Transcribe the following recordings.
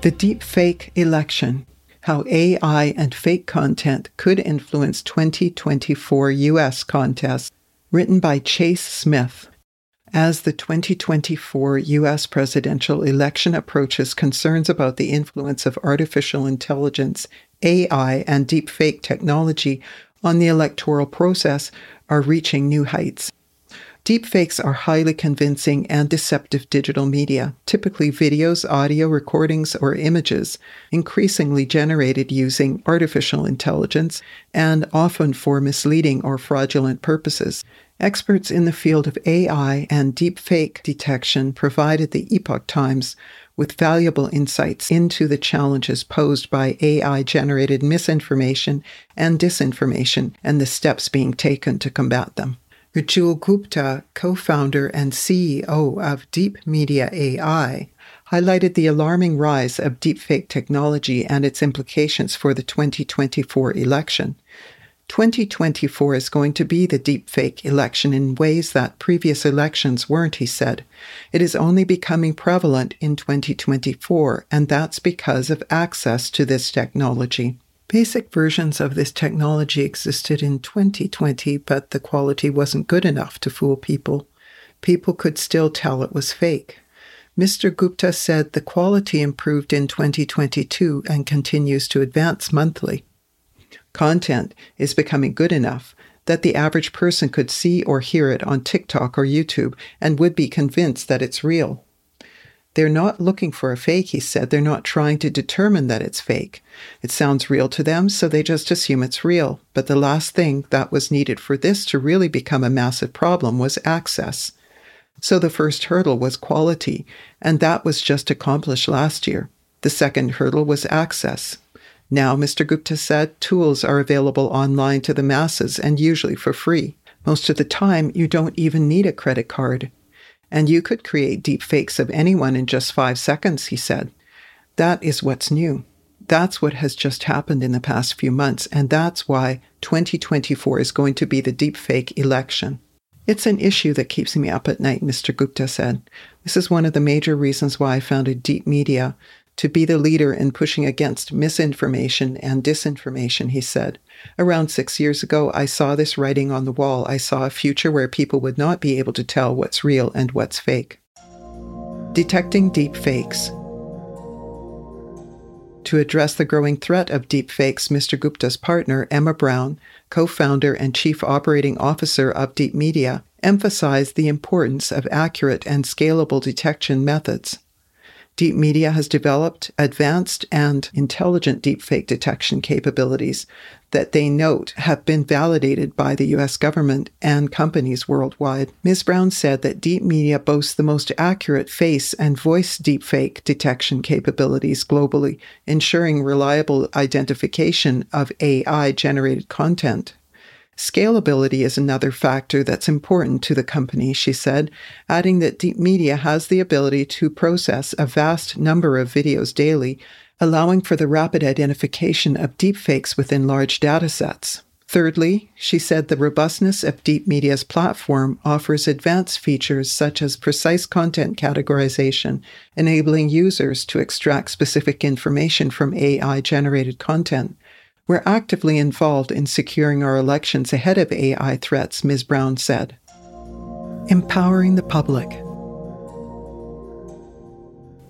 The Deepfake Election How AI and Fake Content Could Influence 2024 U.S. Contests, written by Chase Smith. As the 2024 U.S. presidential election approaches, concerns about the influence of artificial intelligence, AI, and deepfake technology on the electoral process are reaching new heights. Deepfakes are highly convincing and deceptive digital media, typically videos, audio recordings, or images, increasingly generated using artificial intelligence and often for misleading or fraudulent purposes. Experts in the field of AI and deepfake detection provided the Epoch Times with valuable insights into the challenges posed by AI generated misinformation and disinformation and the steps being taken to combat them. Rijul Gupta, co founder and CEO of Deep Media AI, highlighted the alarming rise of deepfake technology and its implications for the 2024 election. 2024 is going to be the deepfake election in ways that previous elections weren't, he said. It is only becoming prevalent in 2024, and that's because of access to this technology. Basic versions of this technology existed in 2020, but the quality wasn't good enough to fool people. People could still tell it was fake. Mr. Gupta said the quality improved in 2022 and continues to advance monthly. Content is becoming good enough that the average person could see or hear it on TikTok or YouTube and would be convinced that it's real. They're not looking for a fake, he said. They're not trying to determine that it's fake. It sounds real to them, so they just assume it's real. But the last thing that was needed for this to really become a massive problem was access. So the first hurdle was quality, and that was just accomplished last year. The second hurdle was access. Now, Mr. Gupta said, tools are available online to the masses and usually for free. Most of the time, you don't even need a credit card. And you could create deep fakes of anyone in just five seconds, he said. That is what's new. That's what has just happened in the past few months, and that's why 2024 is going to be the deepfake election. It's an issue that keeps me up at night, Mr. Gupta said. This is one of the major reasons why I founded Deep Media to be the leader in pushing against misinformation and disinformation, he said. Around six years ago, I saw this writing on the wall. I saw a future where people would not be able to tell what's real and what's fake. Detecting deep fakes. To address the growing threat of deep fakes, Mr. Gupta's partner, Emma Brown, co founder and chief operating officer of Deep Media, emphasized the importance of accurate and scalable detection methods. Deep Media has developed advanced and intelligent deepfake detection capabilities that they note have been validated by the US government and companies worldwide. Ms. Brown said that Deep Media boasts the most accurate face and voice deepfake detection capabilities globally, ensuring reliable identification of AI generated content. Scalability is another factor that's important to the company, she said, adding that Deep Media has the ability to process a vast number of videos daily, allowing for the rapid identification of deepfakes within large datasets. Thirdly, she said the robustness of Deep Media's platform offers advanced features such as precise content categorization, enabling users to extract specific information from AI generated content. We're actively involved in securing our elections ahead of AI threats, Ms. Brown said. Empowering the public.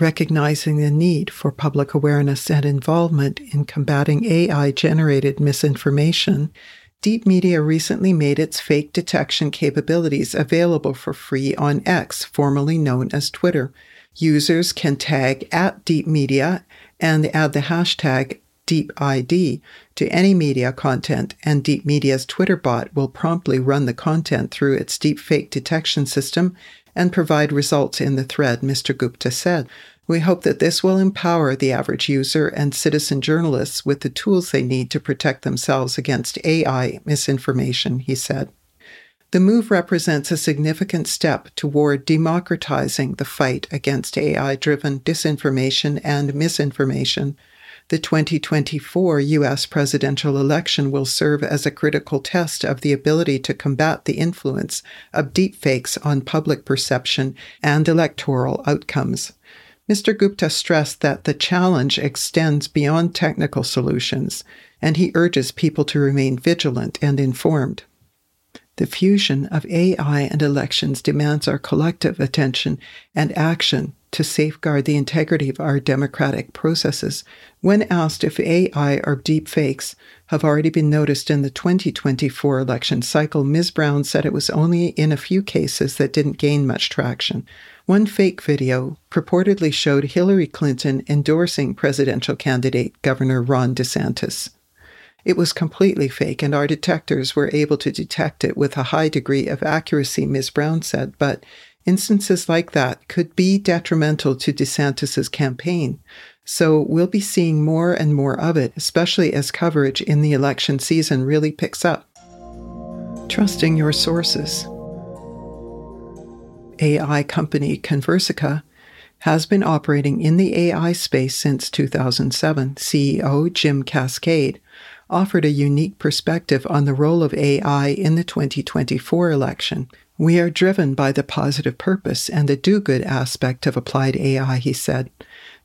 Recognizing the need for public awareness and involvement in combating AI generated misinformation, Deep Media recently made its fake detection capabilities available for free on X, formerly known as Twitter. Users can tag at Deep Media and add the hashtag Deep ID to any media content, and Deep Media's Twitter bot will promptly run the content through its deepfake detection system and provide results in the thread, Mr. Gupta said. We hope that this will empower the average user and citizen journalists with the tools they need to protect themselves against AI misinformation, he said. The move represents a significant step toward democratizing the fight against AI driven disinformation and misinformation. The 2024 U.S. presidential election will serve as a critical test of the ability to combat the influence of deepfakes on public perception and electoral outcomes. Mr. Gupta stressed that the challenge extends beyond technical solutions, and he urges people to remain vigilant and informed. The fusion of AI and elections demands our collective attention and action to safeguard the integrity of our democratic processes. When asked if AI or deepfakes have already been noticed in the 2024 election cycle, Ms. Brown said it was only in a few cases that didn't gain much traction. One fake video purportedly showed Hillary Clinton endorsing presidential candidate Governor Ron DeSantis. It was completely fake, and our detectors were able to detect it with a high degree of accuracy, Ms. Brown said, but instances like that could be detrimental to DeSantis's campaign. So we'll be seeing more and more of it, especially as coverage in the election season really picks up. Trusting your sources. AI company Conversica has been operating in the AI space since 2007. CEO Jim Kaskade offered a unique perspective on the role of AI in the 2024 election. We are driven by the positive purpose and the do good aspect of applied AI, he said.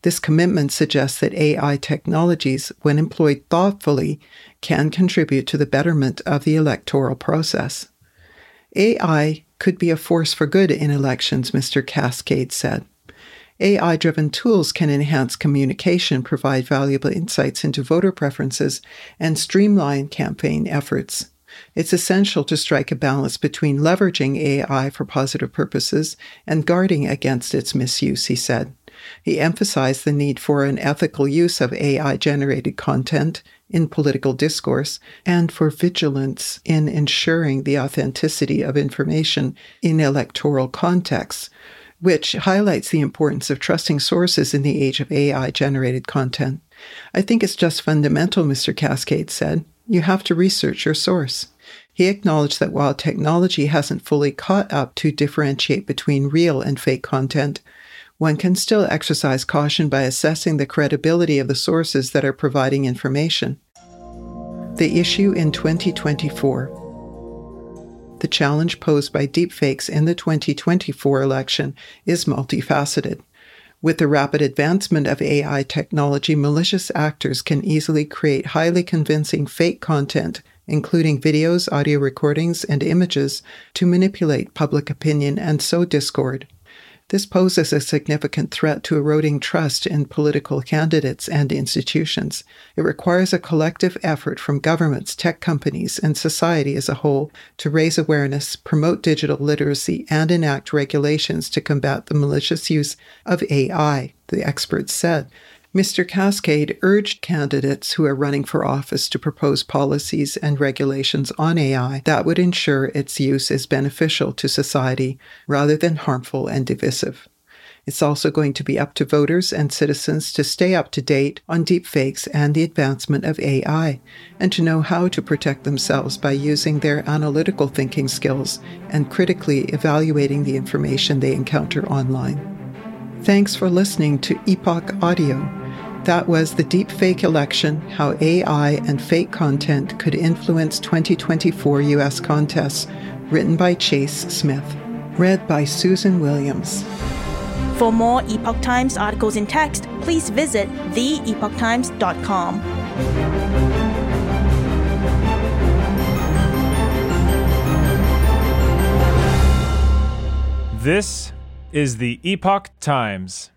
This commitment suggests that AI technologies, when employed thoughtfully, can contribute to the betterment of the electoral process. AI could be a force for good in elections, Mr. Kaskade said. AI driven tools can enhance communication, provide valuable insights into voter preferences, and streamline campaign efforts. It's essential to strike a balance between leveraging AI for positive purposes and guarding against its misuse, he said. He emphasized the need for an ethical use of AI generated content in political discourse and for vigilance in ensuring the authenticity of information in electoral contexts, which highlights the importance of trusting sources in the age of AI generated content. I think it's just fundamental, Mr. Kaskade said. You have to research your source. He acknowledged that while technology hasn't fully caught up to differentiate between real and fake content, one can still exercise caution by assessing the credibility of the sources that are providing information. The issue in 2024. The challenge posed by deepfakes in the 2024 election is multifaceted. With the rapid advancement of AI technology, malicious actors can easily create highly convincing fake content, including videos, audio recordings, and images, to manipulate public opinion and sow discord. This poses a significant threat to eroding trust in political candidates and institutions. It requires a collective effort from governments, tech companies, and society as a whole to raise awareness, promote digital literacy, and enact regulations to combat the malicious use of AI, the experts said. Mr. Kaskade urged candidates who are running for office to propose policies and regulations on AI that would ensure its use is beneficial to society rather than harmful and divisive. It's also going to be up to voters and citizens to stay up to date on deepfakes and the advancement of AI, and to know how to protect themselves by using their analytical thinking skills and critically evaluating the information they encounter online. Thanks for listening to Epoch Audio. That was the deepfake election, how AI and fake content could influence 2024 US contests, written by Chase Smith. Read by Susan Williams. For more Epoch Times articles in text, please visit theepochtimes.com. This is the Epoch Times.